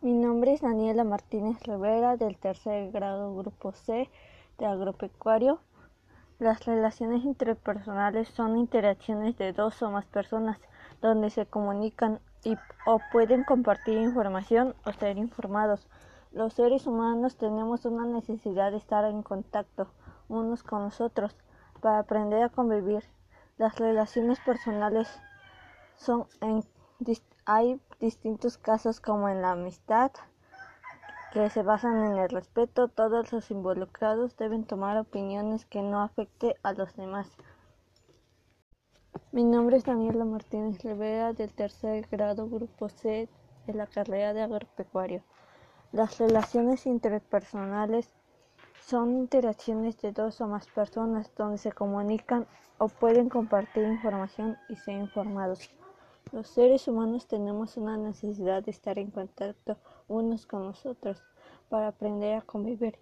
Mi nombre es Daniela Martínez Rivera del tercer grado Grupo C de Agropecuario. Las relaciones interpersonales son interacciones de dos o más personas donde se comunican y, o pueden compartir información o ser informados. Los seres humanos tenemos una necesidad de estar en contacto unos con los otros para aprender a convivir. Las relaciones personales son en hay distintos casos como en la amistad que se basan en el respeto. Todos los involucrados deben tomar opiniones que no afecte a los demás. Mi nombre es Daniela Martínez Rivera del tercer grado Grupo C de la carrera de agropecuario. Las relaciones interpersonales son interacciones de dos o más personas donde se comunican o pueden compartir información y ser informados. Los seres humanos tenemos una necesidad de estar en contacto unos con los otros para aprender a convivir.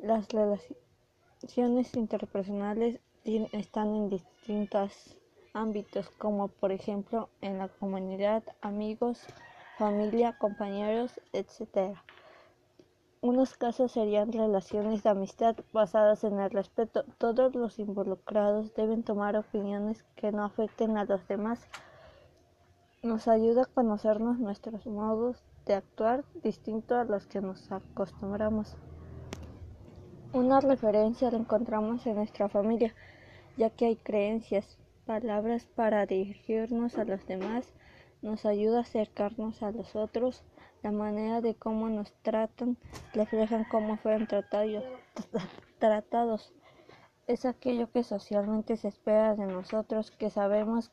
Las relaciones interpersonales están en distintos ámbitos, como por ejemplo en la comunidad, amigos, familia, compañeros, etc. Unos casos serían relaciones de amistad basadas en el respeto. Todos los involucrados deben tomar opiniones que no afecten a los demás nos ayuda a conocernos nuestros modos de actuar distinto a los que nos acostumbramos. Una referencia la encontramos en nuestra familia, ya que hay creencias, palabras para dirigirnos a los demás, nos ayuda a acercarnos a los otros, la manera de cómo nos tratan reflejan cómo fueron tratados. tratados. Es aquello que socialmente se espera de nosotros, que sabemos